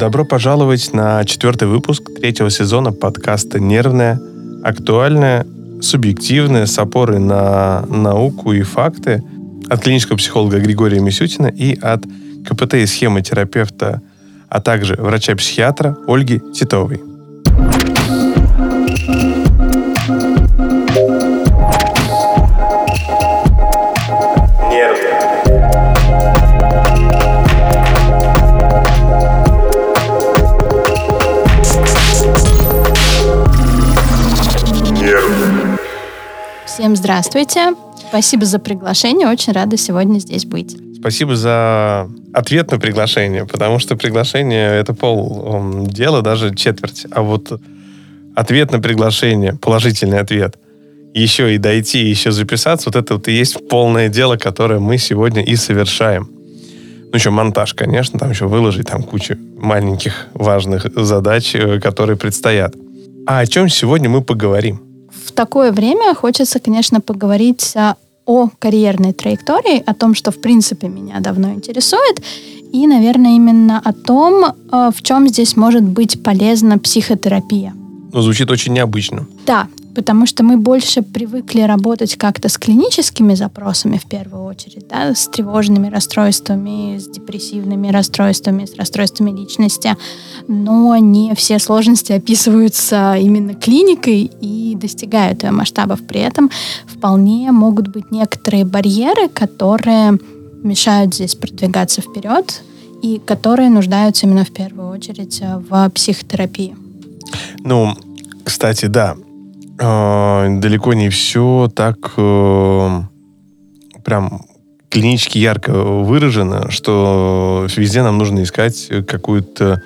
Добро пожаловать на четвертый выпуск третьего сезона подкаста «Нервная», актуальная, субъективная, с опорой на науку и факты от клинического психолога Григория Мисютина и от КПТ и схемотерапевта, а также врача-психиатра Ольги Титовой. Здравствуйте. Спасибо за приглашение. Очень рада сегодня здесь быть. Спасибо за ответ на приглашение, потому что приглашение — это пол дела, даже четверть. А вот ответ на приглашение, положительный ответ, еще и дойти, еще записаться, вот это вот и есть полное дело, которое мы сегодня и совершаем. Ну, еще монтаж, конечно, там еще выложить там кучу маленьких важных задач, э, которые предстоят. А о чем сегодня мы поговорим? В такое время хочется, конечно, поговорить о карьерной траектории, о том, что, в принципе, меня давно интересует, и, наверное, именно о том, э, в чем здесь может быть полезна психотерапия. Ну, звучит очень необычно. Да, потому что мы больше привыкли работать как-то с клиническими запросами в первую очередь, да, с тревожными расстройствами, с депрессивными расстройствами, с расстройствами личности, но не все сложности описываются именно клиникой и достигают ее масштабов. При этом вполне могут быть некоторые барьеры, которые мешают здесь продвигаться вперед и которые нуждаются именно в первую очередь в психотерапии. Ну, кстати, да, э, далеко не все так э, прям клинически ярко выражено, что везде нам нужно искать какую-то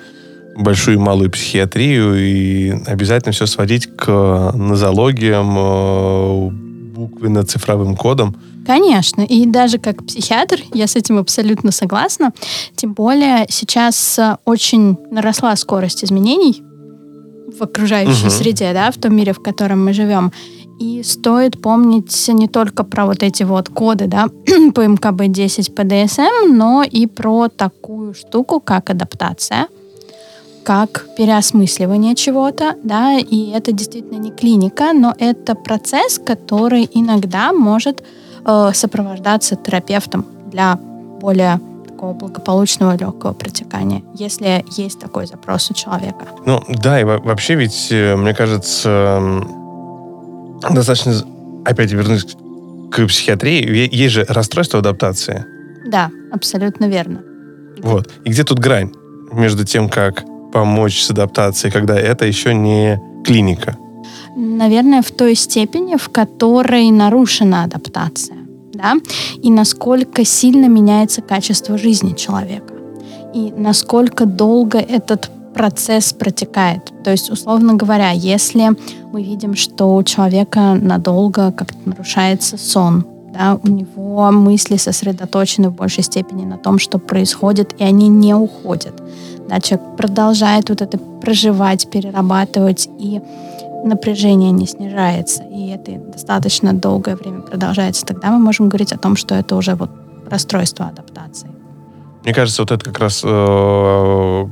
большую и малую психиатрию и обязательно все сводить к нозологиям, э, буквенно-цифровым кодам. Конечно, и даже как психиатр я с этим абсолютно согласна. Тем более сейчас очень наросла скорость изменений в окружающей угу. среде, да, в том мире, в котором мы живем. И стоит помнить не только про вот эти вот коды, да, по МКБ-10, по ДСМ, но и про такую штуку, как адаптация, как переосмысливание чего-то, да, и это действительно не клиника, но это процесс, который иногда может э, сопровождаться терапевтом для более такого благополучного легкого протекания, если есть такой запрос у человека. Ну да, и вообще ведь, э, мне кажется, достаточно, опять вернусь к психиатрии, есть же расстройство адаптации. Да, абсолютно верно. Вот. И где тут грань между тем, как помочь с адаптацией, когда это еще не клиника? Наверное, в той степени, в которой нарушена адаптация да, и насколько сильно меняется качество жизни человека, и насколько долго этот процесс протекает. То есть, условно говоря, если мы видим, что у человека надолго как-то нарушается сон, да, у него мысли сосредоточены в большей степени на том, что происходит, и они не уходят. Да, человек продолжает вот это проживать, перерабатывать, и напряжение не снижается, и это достаточно долгое время продолжается, тогда мы можем говорить о том, что это уже вот расстройство адаптации. Мне кажется, вот это как раз э,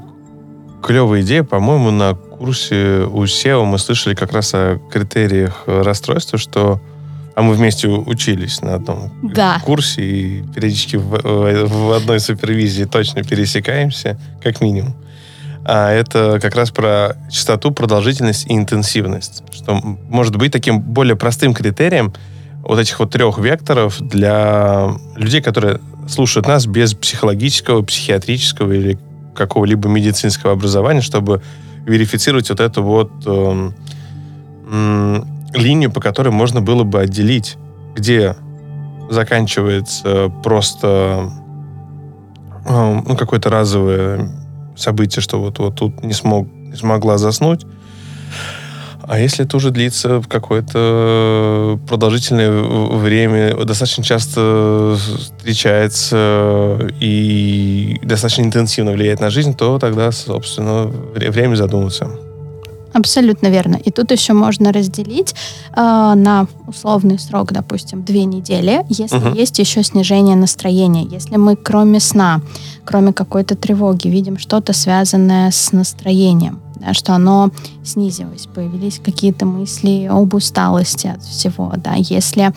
клевая идея. По-моему, на курсе у SEO мы слышали как раз о критериях расстройства, что а мы вместе учились на одном да. курсе и периодически в, в одной супервизии точно пересекаемся, как минимум а это как раз про частоту, продолжительность и интенсивность, что может быть таким более простым критерием вот этих вот трех векторов для людей, которые слушают нас без психологического, психиатрического или какого-либо медицинского образования, чтобы верифицировать вот эту вот э, э, линию, по которой можно было бы отделить, где заканчивается просто э, ну, какое-то разовое событие, что вот, вот тут не, смог, не смогла заснуть. А если это уже длится какое-то продолжительное время, достаточно часто встречается и достаточно интенсивно влияет на жизнь, то тогда, собственно, время задуматься. Абсолютно верно. И тут еще можно разделить э, на условный срок, допустим, две недели, если угу. есть еще снижение настроения. Если мы кроме сна, кроме какой-то тревоги, видим что-то связанное с настроением, да, что оно снизилось, появились какие-то мысли об усталости от всего, да, если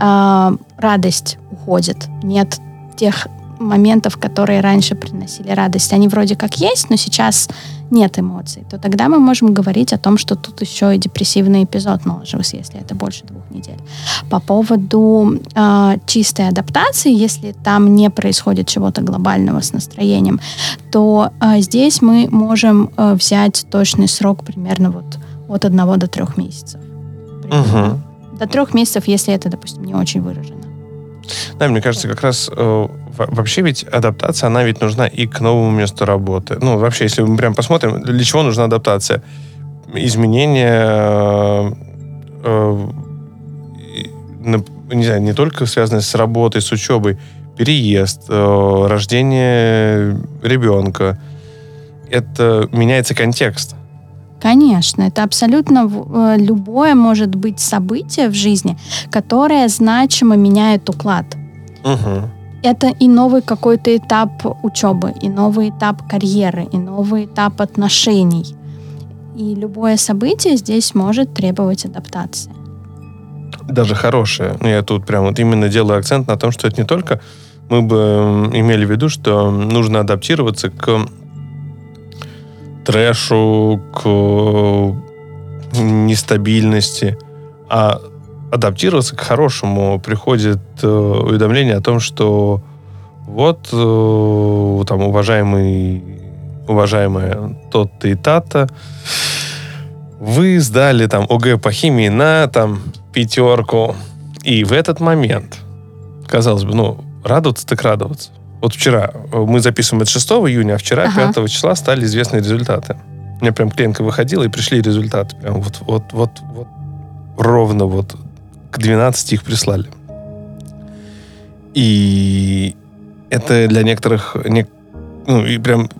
э, радость уходит, нет тех моментов, которые раньше приносили радость, они вроде как есть, но сейчас нет эмоций, то тогда мы можем говорить о том, что тут еще и депрессивный эпизод наложился, если это больше двух недель. По поводу э, чистой адаптации, если там не происходит чего-то глобального с настроением, то э, здесь мы можем э, взять точный срок примерно вот от одного до трех месяцев. Угу. До трех месяцев, если это, допустим, не очень выражено. Да, мне кажется, как раз э, вообще ведь адаптация, она ведь нужна и к новому месту работы. Ну, вообще, если мы прям посмотрим, для чего нужна адаптация? Изменения, э, не знаю, не только связанные с работой, с учебой, переезд, э, рождение ребенка. Это меняется контекст. Конечно, это абсолютно э, любое может быть событие в жизни, которое значимо меняет уклад. Угу. Это и новый какой-то этап учебы, и новый этап карьеры, и новый этап отношений. И любое событие здесь может требовать адаптации. Даже хорошее. Ну, я тут прям вот именно делаю акцент на том, что это не только мы бы имели в виду, что нужно адаптироваться к трэшу, к нестабильности, а адаптироваться к хорошему приходит э, уведомление о том, что вот э, там уважаемый уважаемая тот-то и та-то, вы сдали там ОГЭ по химии на там пятерку, и в этот момент, казалось бы, ну, радоваться так радоваться. Вот вчера, э, мы записываем это 6 июня, а вчера, ага. 5 числа, стали известны результаты. У меня прям клиентка выходила, и пришли результаты. Прям вот, вот, вот, вот ровно вот к 12 их прислали. И это для некоторых не, ну, и прям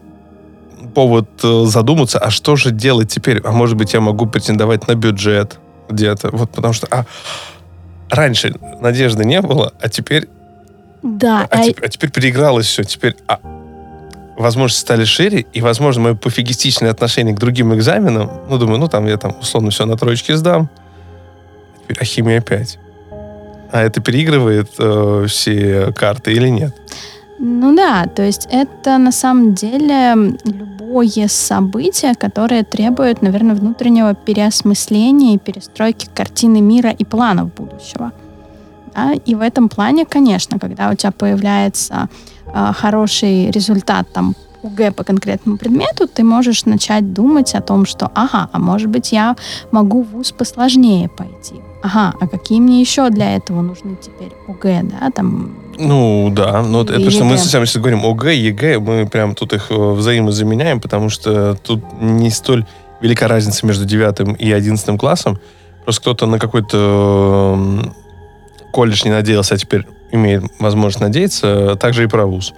повод э, задуматься, а что же делать теперь? А может быть, я могу претендовать на бюджет где-то? Вот потому что а, раньше надежды не было, а теперь да. А, а... Теперь, а теперь переигралось все. Теперь а, возможности стали шире, и, возможно, мое пофигистичное отношение к другим экзаменам, ну, думаю, ну, там, я там, условно, все на троечке сдам, а теперь а химия опять. А это переигрывает э, все карты или нет? Ну да, то есть это на самом деле любое событие, которое требует, наверное, внутреннего переосмысления и перестройки картины мира и планов будущего. Да? И в этом плане, конечно, когда у тебя появляется э, хороший результат там УГ по конкретному предмету, ты можешь начать думать о том, что, ага, а может быть я могу в ВУЗ посложнее пойти. Ага, а какие мне еще для этого нужны теперь УГ, да, там... Ну, да, но это, что мы сейчас если говорим ОГЭ, ЕГЭ, мы прям тут их э, взаимозаменяем, потому что тут не столь велика разница между девятым и одиннадцатым классом. Просто кто-то на какой-то колледж не надеялся, а теперь имеет возможность надеяться, также и про вуз.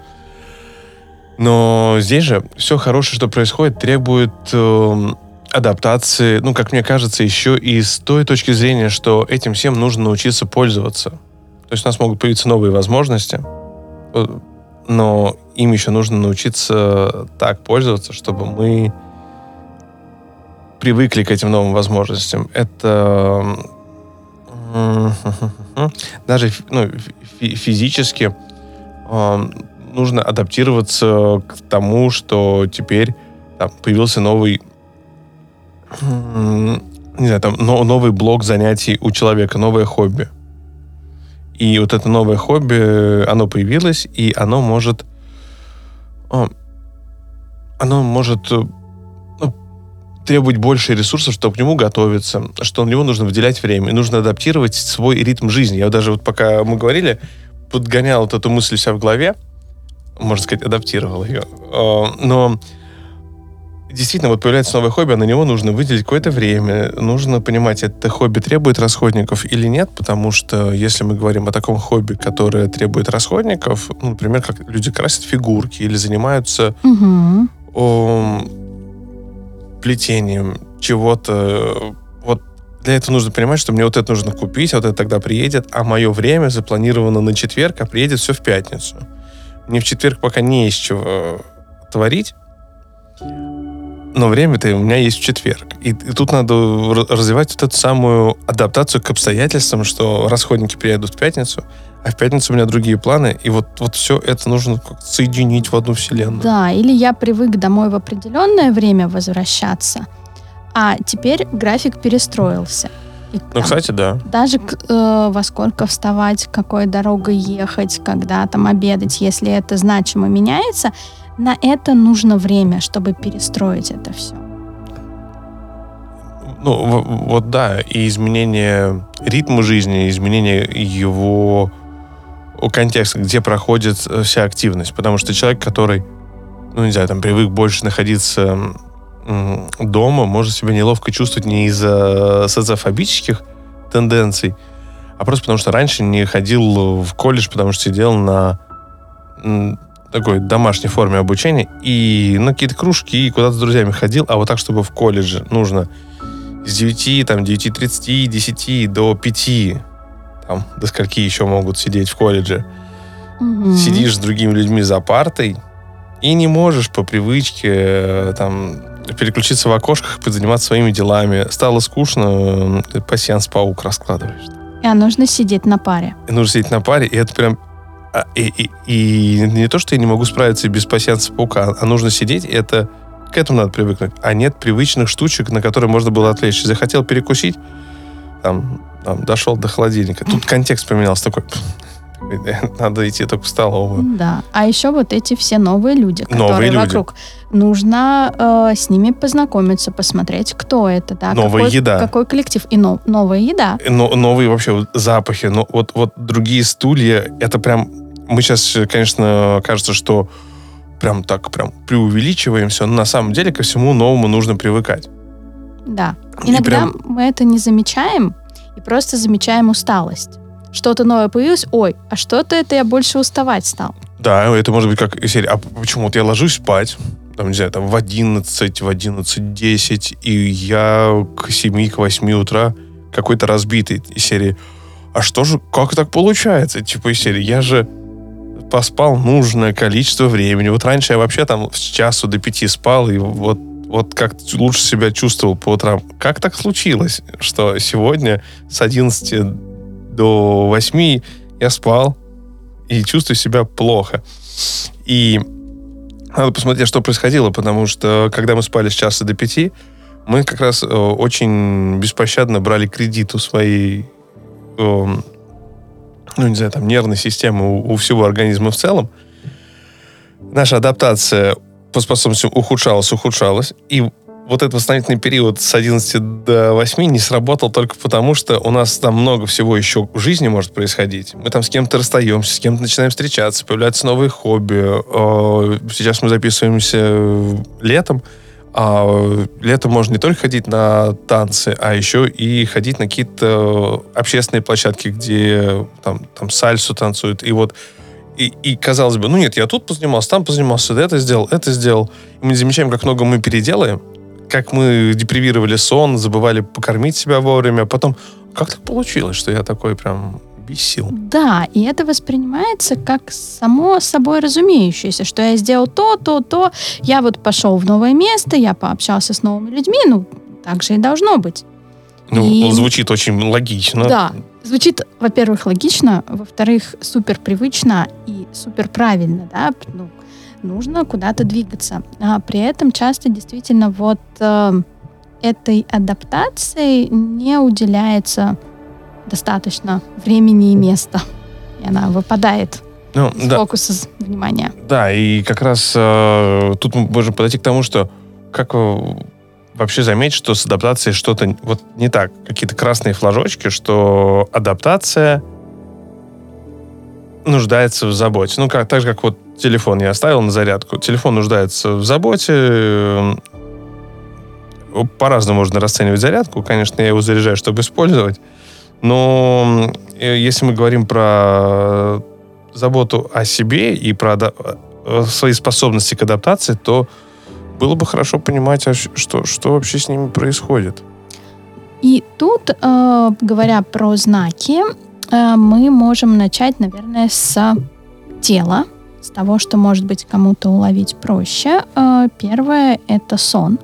Но здесь же все хорошее, что происходит, требует э, адаптации, ну, как мне кажется, еще и с той точки зрения, что этим всем нужно научиться пользоваться. То есть у нас могут появиться новые возможности, э, но им еще нужно научиться так пользоваться, чтобы мы привыкли к этим новым возможностям. Это даже ну, физически э, нужно адаптироваться к тому, что теперь там, появился новый не знаю, там но, новый блок занятий у человека, новое хобби. И вот это новое хобби, оно появилось, и оно может... Оно может требовать больше ресурсов, чтобы к нему готовиться, что на него нужно выделять время, и нужно адаптировать свой ритм жизни. Я даже вот пока мы говорили, подгонял вот эту мысль себя в голове, можно сказать, адаптировал ее. А, но действительно, вот появляется новое хобби, а на него нужно выделить какое-то время. Нужно понимать, это хобби требует расходников или нет, потому что если мы говорим о таком хобби, которое требует расходников, ну, например, как люди красят фигурки или занимаются угу плетением, чего-то. Вот для этого нужно понимать, что мне вот это нужно купить, а вот это тогда приедет, а мое время запланировано на четверг, а приедет все в пятницу. Мне в четверг пока не из чего творить, но время-то у меня есть в четверг. И, и тут надо развивать вот эту самую адаптацию к обстоятельствам, что расходники приедут в пятницу, а в пятницу у меня другие планы, и вот, вот все это нужно соединить в одну вселенную. Да, или я привык домой в определенное время возвращаться, а теперь график перестроился. И, ну, там, кстати, да. Даже э, во сколько вставать, какой дорогой ехать, когда там обедать, если это значимо меняется, на это нужно время, чтобы перестроить это все. Ну, вот да, и изменение ритма жизни, изменение его контекста, где проходит э, вся активность. Потому что человек, который, ну, не знаю, там, привык больше находиться дома, может себя неловко чувствовать не из-за социофобических тенденций, а просто потому что раньше не ходил в колледж, потому что сидел на такой домашней форме обучения и на какие-то кружки, и куда-то с друзьями ходил, а вот так, чтобы в колледже нужно с 9, там, 9.30, 10 до 5, там, до скольки еще могут сидеть в колледже, угу. сидишь с другими людьми за партой и не можешь по привычке э, там переключиться в окошках, заниматься своими делами. Стало скучно, э, пассианс паук раскладываешь. А нужно сидеть на паре. И нужно сидеть на паре, и это прям а, и, и, и не то, что я не могу справиться без пассианса паука, а нужно сидеть, это к этому надо привыкнуть. А нет привычных штучек, на которые можно было отвлечься. Захотел перекусить, там, там дошел до холодильника. Тут контекст поменялся такой. Надо идти только в столовую. Да. А еще вот эти все новые люди, которые новые люди. вокруг. Нужно э, с ними познакомиться, посмотреть, кто это, да, новая какой, еда, какой коллектив и но, новая еда. Но, новые вообще запахи, но вот вот другие стулья, это прям мы сейчас, конечно, кажется, что прям так прям преувеличиваем все, но на самом деле ко всему новому нужно привыкать. Да. Иногда прям... мы это не замечаем и просто замечаем усталость. Что-то новое появилось, ой, а что-то это я больше уставать стал. Да, это может быть как серия, а почему вот я ложусь спать, там, не знаю, там в 11, в 11.10, и я к 7, к 8 утра какой-то разбитый из серии. А что же, как так получается? Типа из серии, я же поспал нужное количество времени. Вот раньше я вообще там с часу до пяти спал, и вот, вот как лучше себя чувствовал по утрам. Как так случилось, что сегодня с 11 до 8 я спал и чувствую себя плохо? И надо посмотреть, что происходило, потому что когда мы спали с часа до пяти, мы как раз э, очень беспощадно брали кредит у своей э, ну, не знаю, там, нервной системы у всего организма в целом, наша адаптация по способностям ухудшалась, ухудшалась. И вот этот восстановительный период с 11 до 8 не сработал только потому, что у нас там много всего еще в жизни может происходить. Мы там с кем-то расстаемся, с кем-то начинаем встречаться, появляются новые хобби. Сейчас мы записываемся летом, а летом можно не только ходить на танцы, а еще и ходить на какие-то общественные площадки, где там, там сальсу танцуют. И вот и, и казалось бы, ну нет, я тут позанимался, там позанимался, это сделал, это сделал. И мы замечаем, как много мы переделаем, как мы депривировали сон, забывали покормить себя вовремя. А потом, как так получилось, что я такой прям без сил. Да, и это воспринимается как само собой разумеющееся, что я сделал то, то, то, я вот пошел в новое место, я пообщался с новыми людьми, ну, так же и должно быть. Ну, и... звучит очень логично. Да, звучит, во-первых, логично, во-вторых, супер привычно и супер правильно, да, ну, нужно куда-то двигаться. А при этом часто действительно вот э, этой адаптации не уделяется достаточно времени и места. И она выпадает ну, из да. фокуса внимания. Да, и как раз э, тут мы можем подойти к тому, что как вообще заметить, что с адаптацией что-то вот не так. Какие-то красные флажочки, что адаптация нуждается в заботе. Ну, как, так же, как вот телефон я оставил на зарядку. Телефон нуждается в заботе. По-разному можно расценивать зарядку. Конечно, я его заряжаю, чтобы использовать. Но э, если мы говорим про заботу о себе и про э, свои способности к адаптации, то было бы хорошо понимать, а что, что вообще с ними происходит. И тут, э, говоря про знаки, э, мы можем начать, наверное, с тела, с того, что, может быть, кому-то уловить проще. Э, первое — это сон.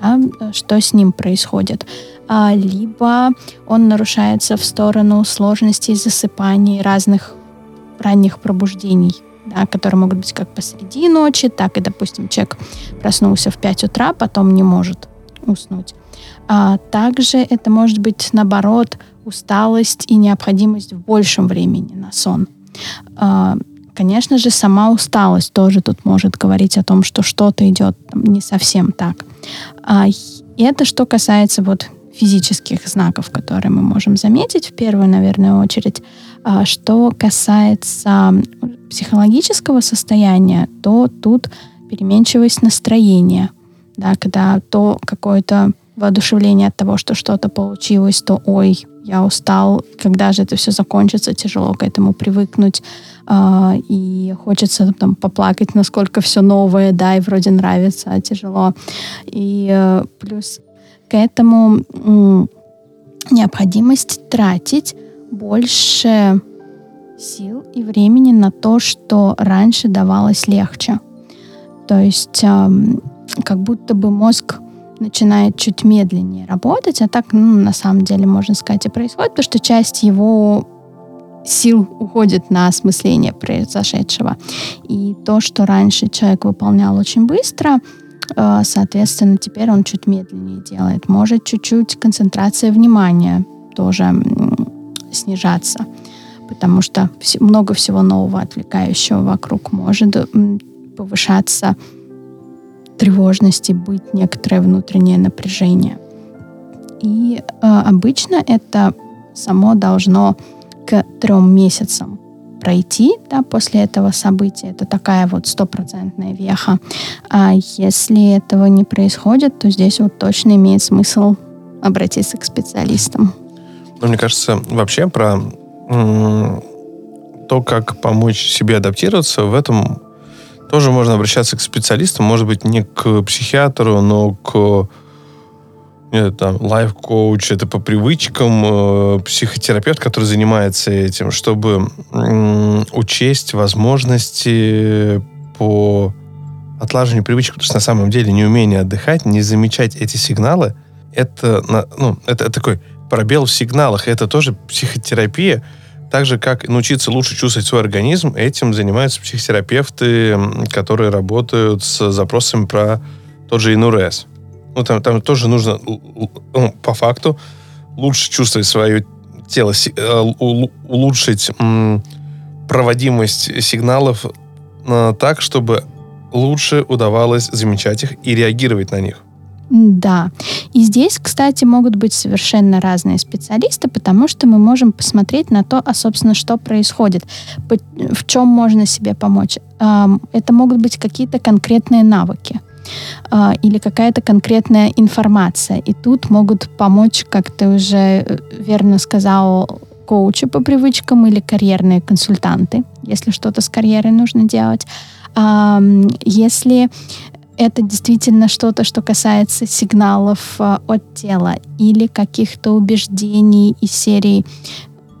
Да, что с ним происходит. А, либо он нарушается в сторону сложностей засыпаний разных ранних пробуждений, да, которые могут быть как посреди ночи, так и, допустим, человек проснулся в 5 утра, потом не может уснуть. А также это может быть, наоборот, усталость и необходимость в большем времени на сон. А, конечно же, сама усталость тоже тут может говорить о том, что что-то идет не совсем так. А, это что касается вот физических знаков, которые мы можем заметить в первую, наверное, очередь. А, что касается психологического состояния, то тут переменчивость настроения, да, когда то какое-то воодушевление от того, что что-то получилось, то ой, я устал, когда же это все закончится, тяжело к этому привыкнуть, э, и хочется там поплакать, насколько все новое, да, и вроде нравится, а тяжело. И э, плюс к этому необходимость тратить больше сил и времени на то, что раньше давалось легче. То есть э, как будто бы мозг начинает чуть медленнее работать, а так, ну, на самом деле, можно сказать, и происходит, потому что часть его сил уходит на осмысление произошедшего. И то, что раньше человек выполнял очень быстро, соответственно, теперь он чуть медленнее делает. Может чуть-чуть концентрация внимания тоже снижаться, потому что много всего нового, отвлекающего вокруг может повышаться тревожности, быть некоторое внутреннее напряжение. И э, обычно это само должно к трем месяцам пройти да, после этого события. Это такая вот стопроцентная веха. А если этого не происходит, то здесь вот точно имеет смысл обратиться к специалистам. Ну, мне кажется, вообще про то, как помочь себе адаптироваться, в этом тоже можно обращаться к специалистам, может быть, не к психиатру, но к там, лайф-коуч, это по привычкам, э, психотерапевт, который занимается этим, чтобы э, учесть возможности по отлаживанию привычек, потому что на самом деле неумение отдыхать, не замечать эти сигналы, это, ну, это, это такой пробел в сигналах, это тоже психотерапия, так же, как научиться лучше чувствовать свой организм, этим занимаются психотерапевты, которые работают с запросами про тот же ИНУРС. Ну, там, там тоже нужно, ну, по факту, лучше чувствовать свое тело, э, улучшить проводимость сигналов э, так, чтобы лучше удавалось замечать их и реагировать на них. Да. И здесь, кстати, могут быть совершенно разные специалисты, потому что мы можем посмотреть на то, а, собственно, что происходит, в чем можно себе помочь. Это могут быть какие-то конкретные навыки а, или какая-то конкретная информация. И тут могут помочь, как ты уже э, верно сказал, коучи по привычкам или карьерные консультанты, если что-то с карьерой нужно делать. Если это действительно что-то, что касается сигналов э, от тела или каких-то убеждений из серии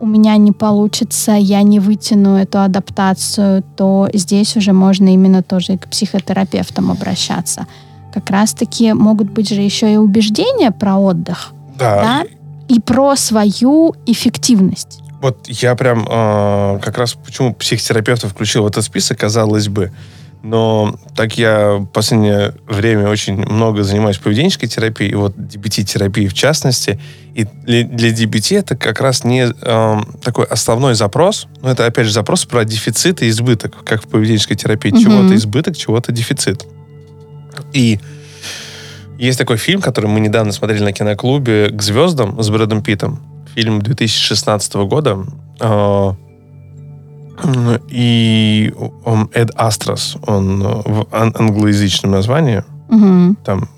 у меня не получится, я не вытяну эту адаптацию, то здесь уже можно именно тоже и к психотерапевтам обращаться. Как раз-таки могут быть же еще и убеждения про отдых. Да. да? И про свою эффективность. Вот я прям э, как раз почему психотерапевта включил в этот список, казалось бы. Но так я в последнее время очень много занимаюсь поведенческой терапией, и вот DBT-терапией в частности. И для, для DBT это как раз не э, такой основной запрос, но это, опять же, запрос про дефицит и избыток, как в поведенческой терапии. Mm-hmm. Чего-то избыток, чего-то дефицит. И есть такой фильм, который мы недавно смотрели на киноклубе «К звездам» с Брэдом Питтом. Фильм 2016 года. Э, и он Эд Астрос, он э, в англоязычном названии. Угу. Там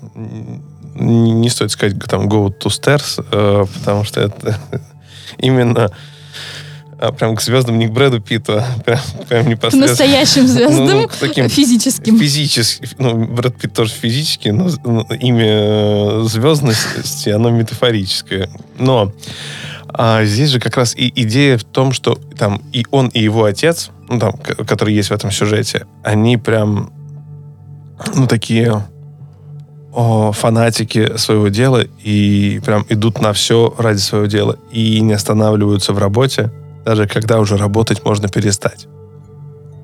не стоит сказать там Go to Stairs, э, потому что это именно а, прям к звездам не к Брэду Питту, а прям, прям К непосредственно. настоящим звездам, Ну, к таким физическим. Физически, ну, Брэд Питт тоже физически, но ну, имя э, звездности, оно метафорическое. Но а, здесь же как раз и идея в том, что там и он, и его отец, ну, там, который есть в этом сюжете, они прям, ну, такие о, фанатики своего дела и прям идут на все ради своего дела и не останавливаются в работе, даже когда уже работать можно перестать.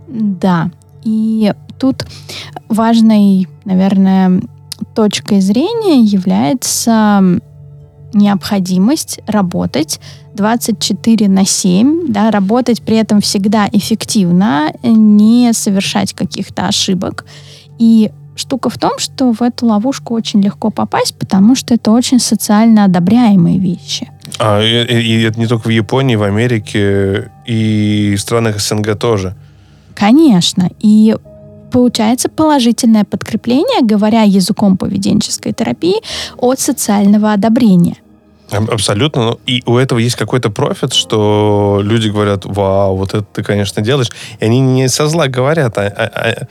Да. И тут важной, наверное, точкой зрения является необходимость работать 24 на 7, да, работать при этом всегда эффективно, не совершать каких-то ошибок. И штука в том, что в эту ловушку очень легко попасть, потому что это очень социально одобряемые вещи. А, и, и- это не только в Японии, в Америке и в странах СНГ тоже. Конечно. И получается положительное подкрепление, говоря языком поведенческой терапии, от социального одобрения. Аб- Абсолютно. Ну, И у этого есть какой-то профит, что люди говорят, вау, вот это ты, конечно, делаешь. И они не со зла говорят, а, а- а-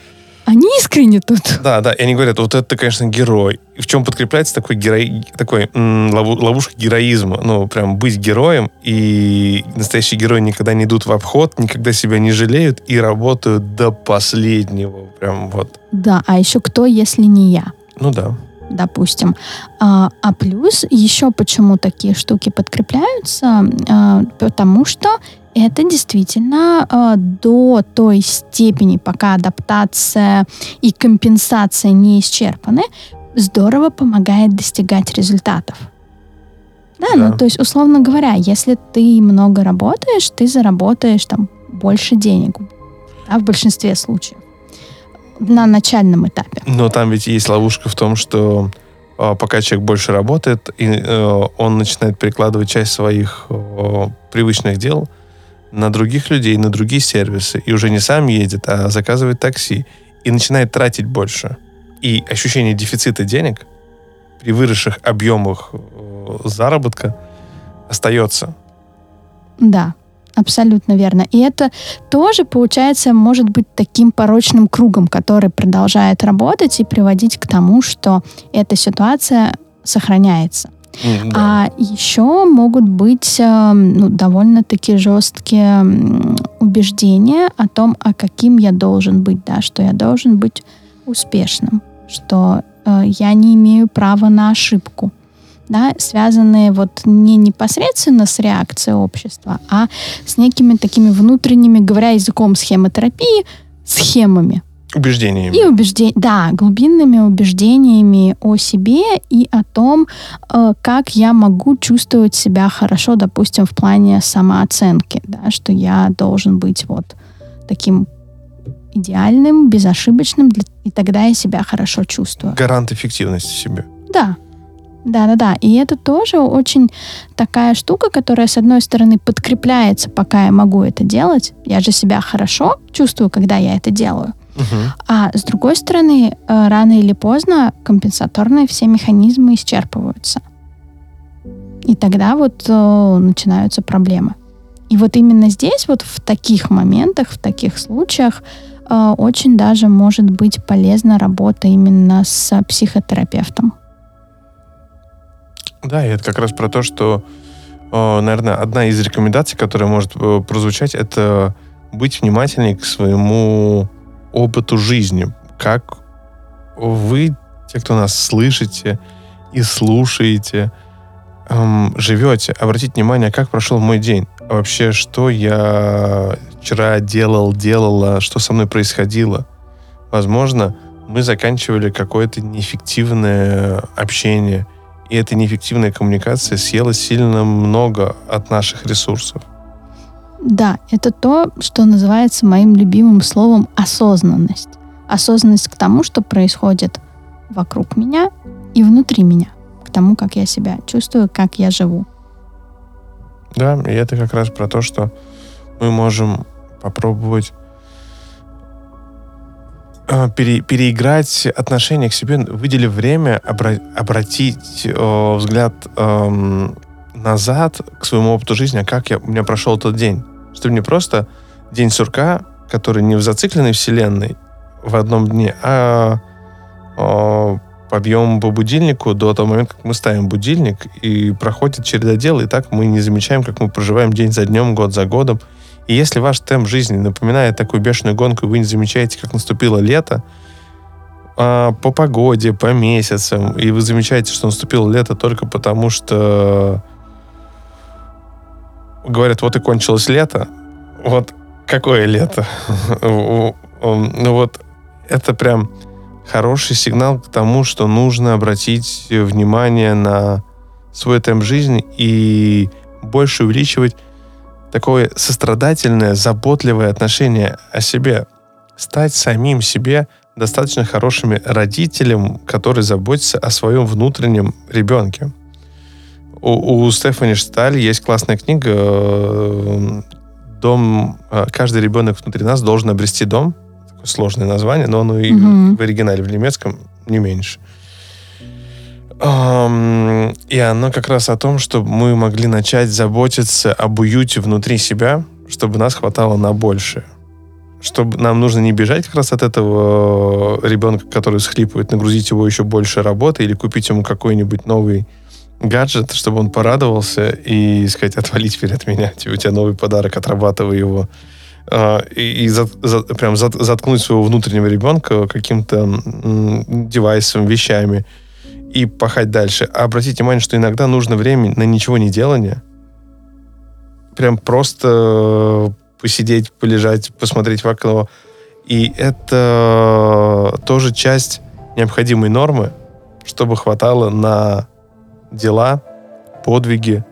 Они искренне тут. да, да, и они говорят, вот это конечно, герой. И в чем подкрепляется такой, герой, такой м, лову- ловушка героизма. Ну, прям быть героем, и настоящие герои никогда не идут в обход, никогда себя не жалеют и работают до последнего. Прям вот. Да, а еще кто, если не я? Ну да. допустим. А, а плюс еще почему такие штуки подкрепляются, А, потому что это действительно а, до той степени, пока адаптация и компенсация не исчерпаны, здорово помогает достигать результатов. Да, Да. ну то есть, условно говоря, если ты много работаешь, ты заработаешь там больше денег, да, в большинстве случаев на начальном этапе. Но там ведь есть ловушка в том, что а, пока человек больше работает, и, э, он начинает перекладывать часть своих э, привычных дел на других людей, на другие сервисы, и уже не сам едет, а заказывает такси, и начинает тратить больше. И ощущение дефицита денег при выросших объемах э, заработка остается. Да, абсолютно верно. И это тоже, получается, может быть таким порочным кругом, который продолжает работать и приводить к тому, что эта ситуация сохраняется. Да. А еще могут быть э, ну, довольно-таки жесткие убеждения о том, а каким я должен быть, да, что я должен быть успешным, что э, я не имею права на ошибку, да, связанные вот не непосредственно с реакцией общества, а с некими такими внутренними, говоря языком схемотерапии, схемами, Убеждениями. и убеждения, да, глубинными убеждениями о себе и о том, э, как я могу чувствовать себя хорошо, допустим, в плане самооценки, да, что я должен быть вот таким идеальным, безошибочным, и тогда я себя хорошо чувствую. Гарант эффективности себе. Да. Да, да, да. И это тоже очень такая штука, которая, с одной стороны, подкрепляется, пока я могу это делать. Я же себя хорошо чувствую, когда я это делаю. А с другой стороны, э, рано или поздно компенсаторные все механизмы исчерпываются. И тогда вот э, начинаются проблемы. И вот именно здесь, вот в таких моментах, в таких случаях, э, очень даже может быть полезна работа именно с психотерапевтом. Да, и это как раз про то, что, э, наверное, одна из рекомендаций, которая может э, прозвучать, это быть внимательнее к своему опыту жизни. Как вы, те, кто нас слышите и слушаете, эм, живете, обратите внимание, как прошел мой день. Вообще, что я вчера делал, делала, что со мной происходило. Возможно, мы заканчивали какое-то неэффективное общение, и эта неэффективная коммуникация съела сильно много от наших ресурсов. Да, это то, что называется моим любимым словом осознанность. Осознанность к тому, что происходит вокруг меня и внутри меня, к тому, как я себя чувствую, как я живу. Да, и это как раз про то, что мы можем попробовать э, пере- переиграть отношение к себе, выделив время, обра- обратить э, взгляд эм, назад к своему опыту жизни, а как я, у меня прошел тот день, Чтобы не просто день сурка, который не в зацикленной вселенной в одном дне, а, а подъем по будильнику до того момента, как мы ставим будильник, и проходит череда дел, и так мы не замечаем, как мы проживаем день за днем, год за годом. И если ваш темп жизни напоминает такую бешеную гонку, и вы не замечаете, как наступило лето, а, по погоде, по месяцам, и вы замечаете, что наступило лето только потому, что говорят, вот и кончилось лето, вот какое лето? Ну вот это прям хороший сигнал к тому, что нужно обратить внимание на свой темп жизни и больше увеличивать такое сострадательное, заботливое отношение о себе. Стать самим себе достаточно хорошими родителем, который заботится о своем внутреннем ребенке. У, у Стефани Шталь есть классная книга э, «Дом. Э, каждый ребенок внутри нас должен обрести дом». Такое сложное название, но оно и mm-hmm. в оригинале, в немецком, не меньше. И оно как раз о том, чтобы мы могли начать заботиться об уюте внутри себя, чтобы нас хватало на большее чтобы нам нужно не бежать как раз от этого э, ребенка, который схлипывает, нагрузить его еще больше работы или купить ему какой-нибудь новый гаджет, чтобы он порадовался и сказать, отвали теперь от меня, тебе у тебя новый подарок, отрабатывай его. А, и, и за, за, прям за, заткнуть своего внутреннего ребенка каким-то девайсом, вещами и пахать дальше. А обратите внимание, что иногда нужно время на ничего не делание. Прям просто посидеть, полежать, посмотреть в окно. И это тоже часть необходимой нормы, чтобы хватало на дела, подвиги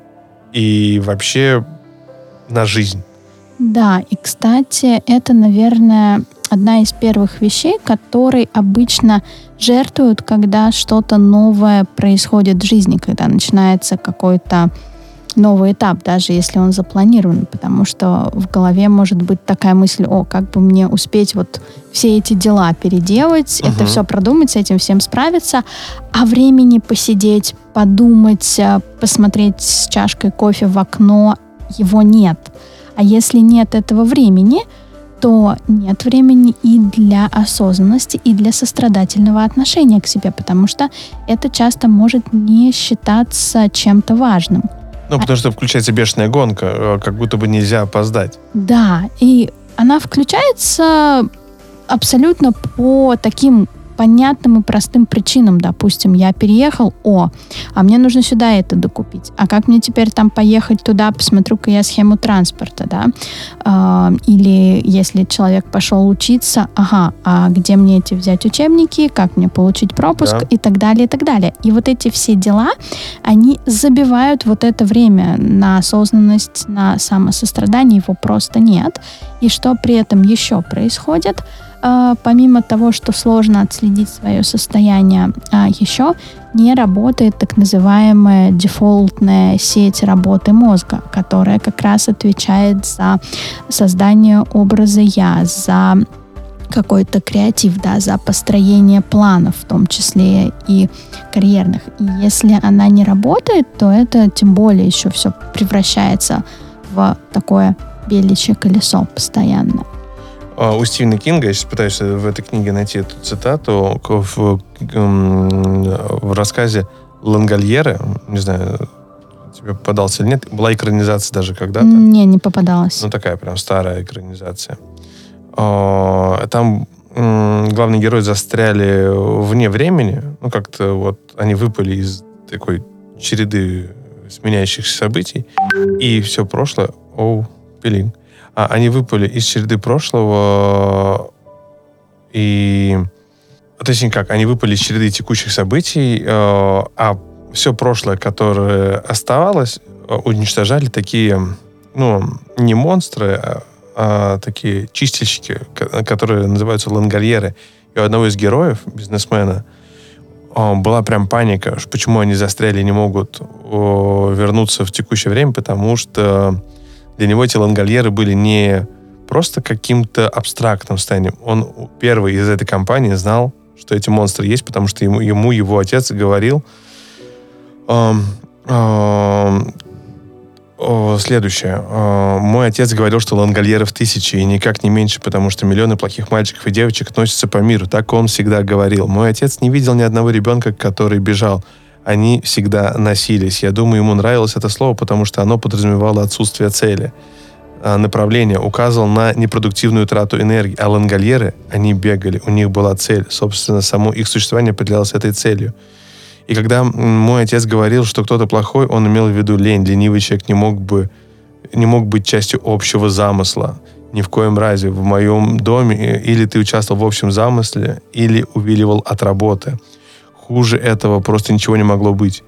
и вообще на жизнь. Да, и, кстати, это, наверное, одна из первых вещей, которые обычно жертвуют, когда что-то новое происходит в жизни, когда начинается какой-то новый этап, даже если он запланирован, потому что в голове может быть такая мысль, о, как бы мне успеть вот все эти дела переделать, угу. это все продумать, с этим всем справиться, а времени посидеть, подумать, э, посмотреть с чашкой кофе в окно, его нет. А если нет этого времени, то нет времени и для осознанности, и для сострадательного отношения к себе, потому что это часто может не считаться чем-то важным. Ну, потому что включается бешеная гонка, э, как будто бы нельзя опоздать. Да, и она включается абсолютно по таким понятным и простым причинам, допустим, я переехал, о, а мне нужно сюда это докупить. А как мне теперь там поехать туда, посмотрю-ка я схему транспорта, да? А, или если человек пошел учиться, ага, а где мне эти взять учебники, как мне получить пропуск да. и так далее, и так далее. И вот эти все дела, они забивают вот это время на осознанность, на самосострадание, его просто нет. И что при этом еще происходит – помимо того, что сложно отследить свое состояние, а, еще не работает так называемая дефолтная сеть работы мозга, которая как раз отвечает за создание образа «я», за какой-то креатив, да, за построение планов, в том числе и карьерных. И если она не работает, то это тем более еще все превращается в такое беличье колесо постоянно. А, у Стивена Кинга, я сейчас пытаюсь в этой книге найти эту цитату, в, в рассказе Лангольеры, не знаю, тебе попадался или нет, была экранизация даже когда-то. Не, не попадалась. Ну, такая прям старая экранизация. А, там главные герои застряли вне времени, ну, как-то вот они выпали из такой череды сменяющихся событий, и все прошлое, оу, пилинг они выпали из череды прошлого и... Точнее как, они выпали из череды текущих событий, э, а все прошлое, которое оставалось, э, уничтожали такие, ну, не монстры, а, а такие чистильщики, которые называются лангольеры. И у одного из героев, бизнесмена, э, была прям паника, почему они застряли и не могут вернуться в текущее время, потому что для него эти лангольеры были не просто каким-то абстрактным состоянием. Он первый из этой компании знал, что эти монстры есть, потому что ему, ему его отец говорил, эм, эм, следующее. О, мой отец говорил, что лангольеров тысячи, и никак не меньше, потому что миллионы плохих мальчиков и девочек носятся по миру. Так он всегда говорил. Мой отец не видел ни одного ребенка, который бежал. Они всегда носились. Я думаю, ему нравилось это слово, потому что оно подразумевало отсутствие цели. А, направление указывал на непродуктивную трату энергии. А лангольеры, они бегали, у них была цель. Собственно, само их существование определялось этой целью. И когда мой отец говорил, что кто-то плохой, он имел в виду лень. Ленивый человек не мог бы не мог быть частью общего замысла. Ни в коем разе. В моем доме э, или ты участвовал в общем замысле, или увиливал от работы. Хуже этого просто ничего не могло быть.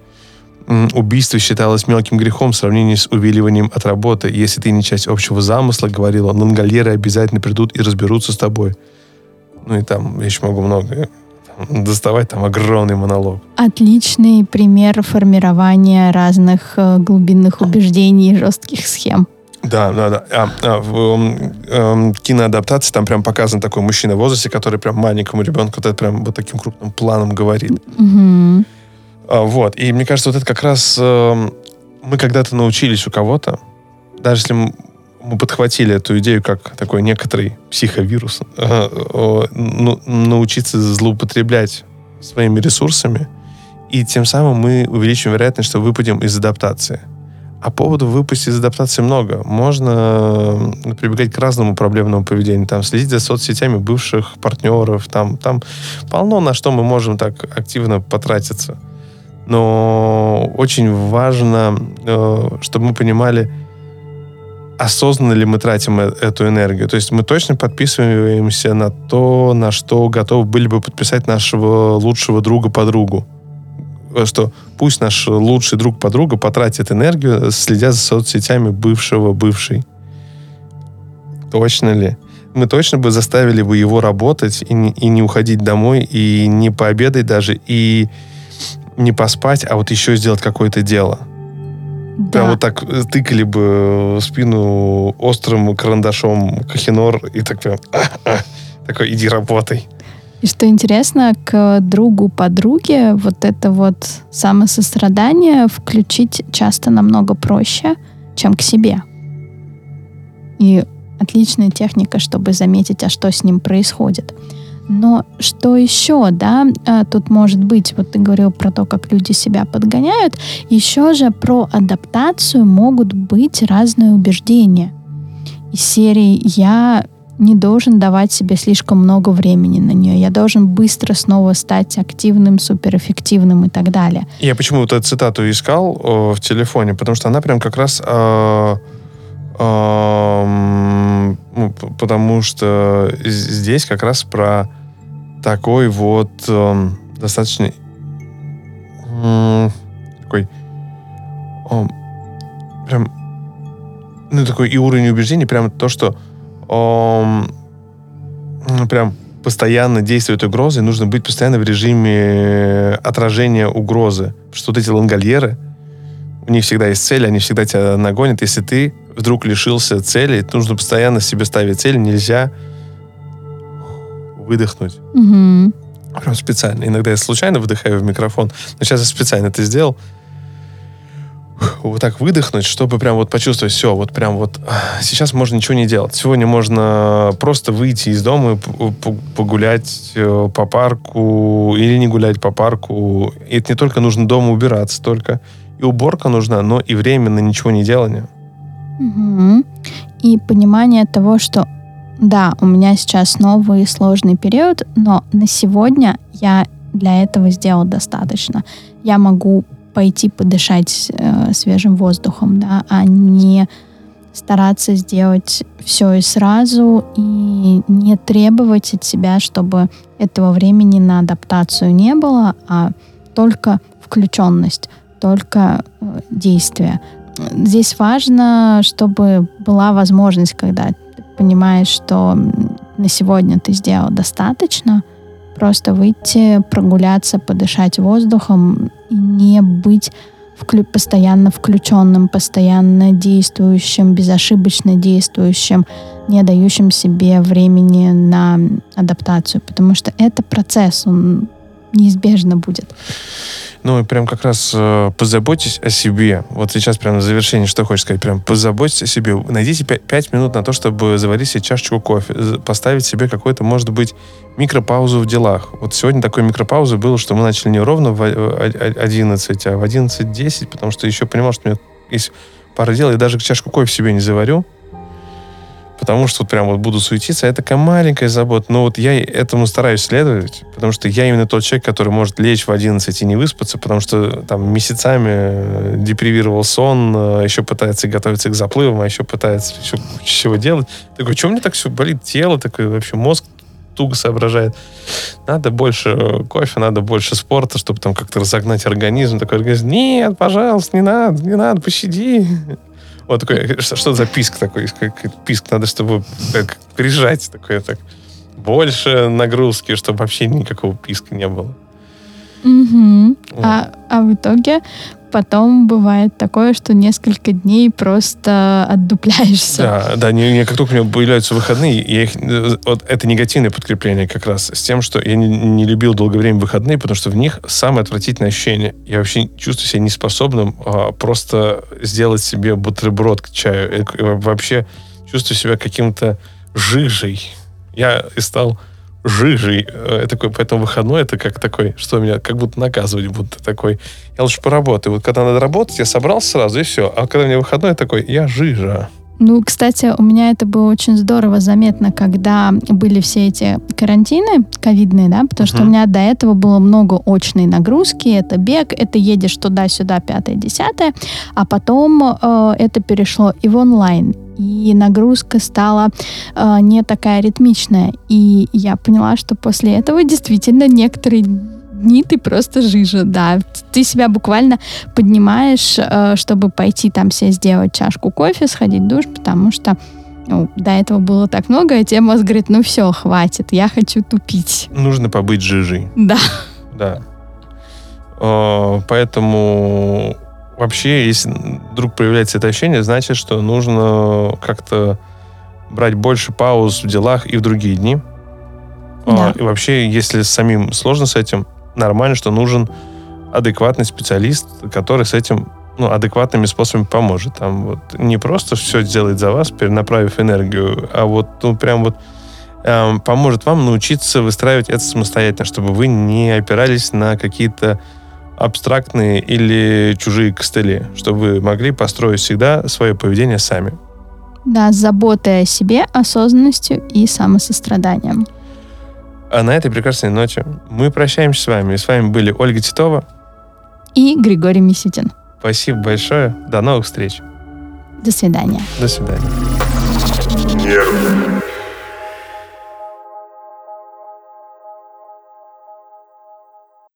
Убийство считалось мелким грехом в сравнении с увиливанием от работы. Если ты не часть общего замысла, говорил он, лангольеры обязательно придут и разберутся с тобой. Ну и там еще могу много доставать там огромный монолог. Отличный пример формирования разных э, глубинных убеждений и жестких схем. Да, да, да. А, а, в э, киноадаптации там прям показан такой мужчина в возрасте, который прям маленькому ребенку вот это прям вот таким крупным планом говорит. Угу. А, вот. И мне кажется, вот это как раз э, мы когда-то научились у кого-то, даже если мы подхватили эту идею как такой некоторый психовирус, ну, научиться злоупотреблять своими ресурсами, и тем самым мы увеличиваем вероятность, что выпадем из адаптации. А поводов выпасть из адаптации много. Можно прибегать к разному проблемному поведению. Там, следить за соцсетями бывших партнеров. Там, там полно на что мы можем так активно потратиться. Но очень важно, э, чтобы мы понимали, осознанно ли мы тратим э, эту энергию. То есть мы точно подписываемся на то, на что готовы были бы подписать нашего лучшего друга подругу. Э, что пусть наш лучший друг подруга потратит энергию, следя за соцсетями бывшего бывшей. Точно ли? Мы точно бы заставили бы его работать и не, и не уходить домой, и не пообедать даже, и не поспать, а вот еще сделать какое-то дело. Да. Прям вот так э, тыкали бы в спину острым карандашом кахинор и так прям такой, иди работай. И что интересно, к другу подруге вот это вот самосострадание включить часто намного проще, чем к себе. И отличная техника, чтобы заметить, а что с ним происходит. Но что еще, да, а, тут может быть, вот ты говорил про то, как люди себя подгоняют, еще же про адаптацию могут быть разные убеждения. Из серии «я не должен давать себе слишком много времени на нее. Я должен быстро снова стать активным, суперэффективным и так далее. Я почему вот эту цитату искал э, в телефоне, потому что она прям как раз... Э, э, потому что здесь как раз про такой вот э, достаточно э, такой э, прям ну такой и уровень убеждений прям то что прям постоянно действует угроза, и нужно быть постоянно в режиме отражения угрозы. Потому что вот эти лангольеры, у них всегда есть цель, они всегда тебя нагонят. Если ты вдруг лишился цели, нужно постоянно себе ставить цель, нельзя выдохнуть. Угу. Прям специально. Иногда я случайно выдыхаю в микрофон, но сейчас я специально это сделал. Вот так выдохнуть, чтобы прям вот почувствовать, все, вот прям вот сейчас можно ничего не делать. Сегодня можно просто выйти из дома и погулять э, по парку или не гулять по парку. И это не только нужно дома убираться, только и уборка нужна, но и время на ничего не делание. Угу. И понимание того, что да, у меня сейчас новый сложный период, но на сегодня я для этого сделал достаточно. Я могу пойти подышать э, свежим воздухом, да, а не стараться сделать все и сразу и не требовать от себя, чтобы этого времени на адаптацию не было, а только включенность, только э, действие. Здесь важно, чтобы была возможность, когда понимаешь, что на сегодня ты сделал достаточно, просто выйти, прогуляться, подышать воздухом и не быть постоянно включенным, постоянно действующим, безошибочно действующим, не дающим себе времени на адаптацию, потому что это процесс, он неизбежно будет. Ну, и прям как раз э, позаботьтесь о себе. Вот сейчас прям на завершение, что хочешь сказать, прям позаботьтесь о себе. Найдите 5, 5 минут на то, чтобы заварить себе чашечку кофе, поставить себе какой-то, может быть, микропаузу в делах. Вот сегодня такой микропаузы было, что мы начали не ровно в 11, а в 11.10, потому что еще понимал, что у меня есть пара дел, я даже чашку кофе себе не заварю потому что вот прям вот буду суетиться. Это такая маленькая забота. Но вот я этому стараюсь следовать, потому что я именно тот человек, который может лечь в 11 и не выспаться, потому что там месяцами э, депривировал сон, э, еще пытается готовиться к заплывам, а еще пытается еще чего делать. Такой, что мне так все болит тело, такой вообще мозг туго соображает. Надо больше кофе, надо больше спорта, чтобы там как-то разогнать организм. Такой организм, нет, пожалуйста, не надо, не надо, пощади. Вот такой, что, что за писк такой? Писк надо, чтобы как, прижать такое так. Больше нагрузки, чтобы вообще никакого писка не было. Угу. Вот. А, а в итоге потом бывает такое, что несколько дней просто отдупляешься. Да, да, не, не, как только у меня появляются выходные, я их, вот это негативное подкрепление как раз с тем, что я не, не любил долгое время выходные, потому что в них самое отвратительное ощущение. Я вообще чувствую себя неспособным а, просто сделать себе бутерброд к чаю. Я вообще чувствую себя каким-то жижей. Я и стал жижей. Э, такой, поэтому выходной это как такой, что меня как будто наказывать будто такой. Я лучше поработаю. Вот когда надо работать, я собрался сразу, и все. А когда мне выходной, такой, я жижа. Ну, кстати, у меня это было очень здорово заметно, когда были все эти карантины ковидные, да, потому uh-huh. что у меня до этого было много очной нагрузки, это бег, это едешь туда-сюда, пятое, десятое, а потом э, это перешло и в онлайн и нагрузка стала э, не такая ритмичная. И я поняла, что после этого действительно некоторые дни ты просто жижа, да. Ты себя буквально поднимаешь, э, чтобы пойти там себе сделать чашку кофе, сходить в душ, потому что ну, до этого было так много, а тебе мозг говорит, ну все, хватит, я хочу тупить. Нужно побыть жижей. Да. Да. Э, поэтому вообще, если вдруг появляется это ощущение, значит, что нужно как-то брать больше пауз в делах и в другие дни. Да. И вообще, если самим сложно с этим, нормально, что нужен адекватный специалист, который с этим ну, адекватными способами поможет. Там вот не просто все сделает за вас, перенаправив энергию, а вот ну, прям вот эм, поможет вам научиться выстраивать это самостоятельно, чтобы вы не опирались на какие-то абстрактные или чужие костыли, чтобы вы могли построить всегда свое поведение сами. Да, с заботой о себе, осознанностью и самосостраданием. А на этой прекрасной ноте мы прощаемся с вами. И с вами были Ольга Титова и Григорий Мисютин. Спасибо большое. До новых встреч. До свидания. До свидания. Нервы.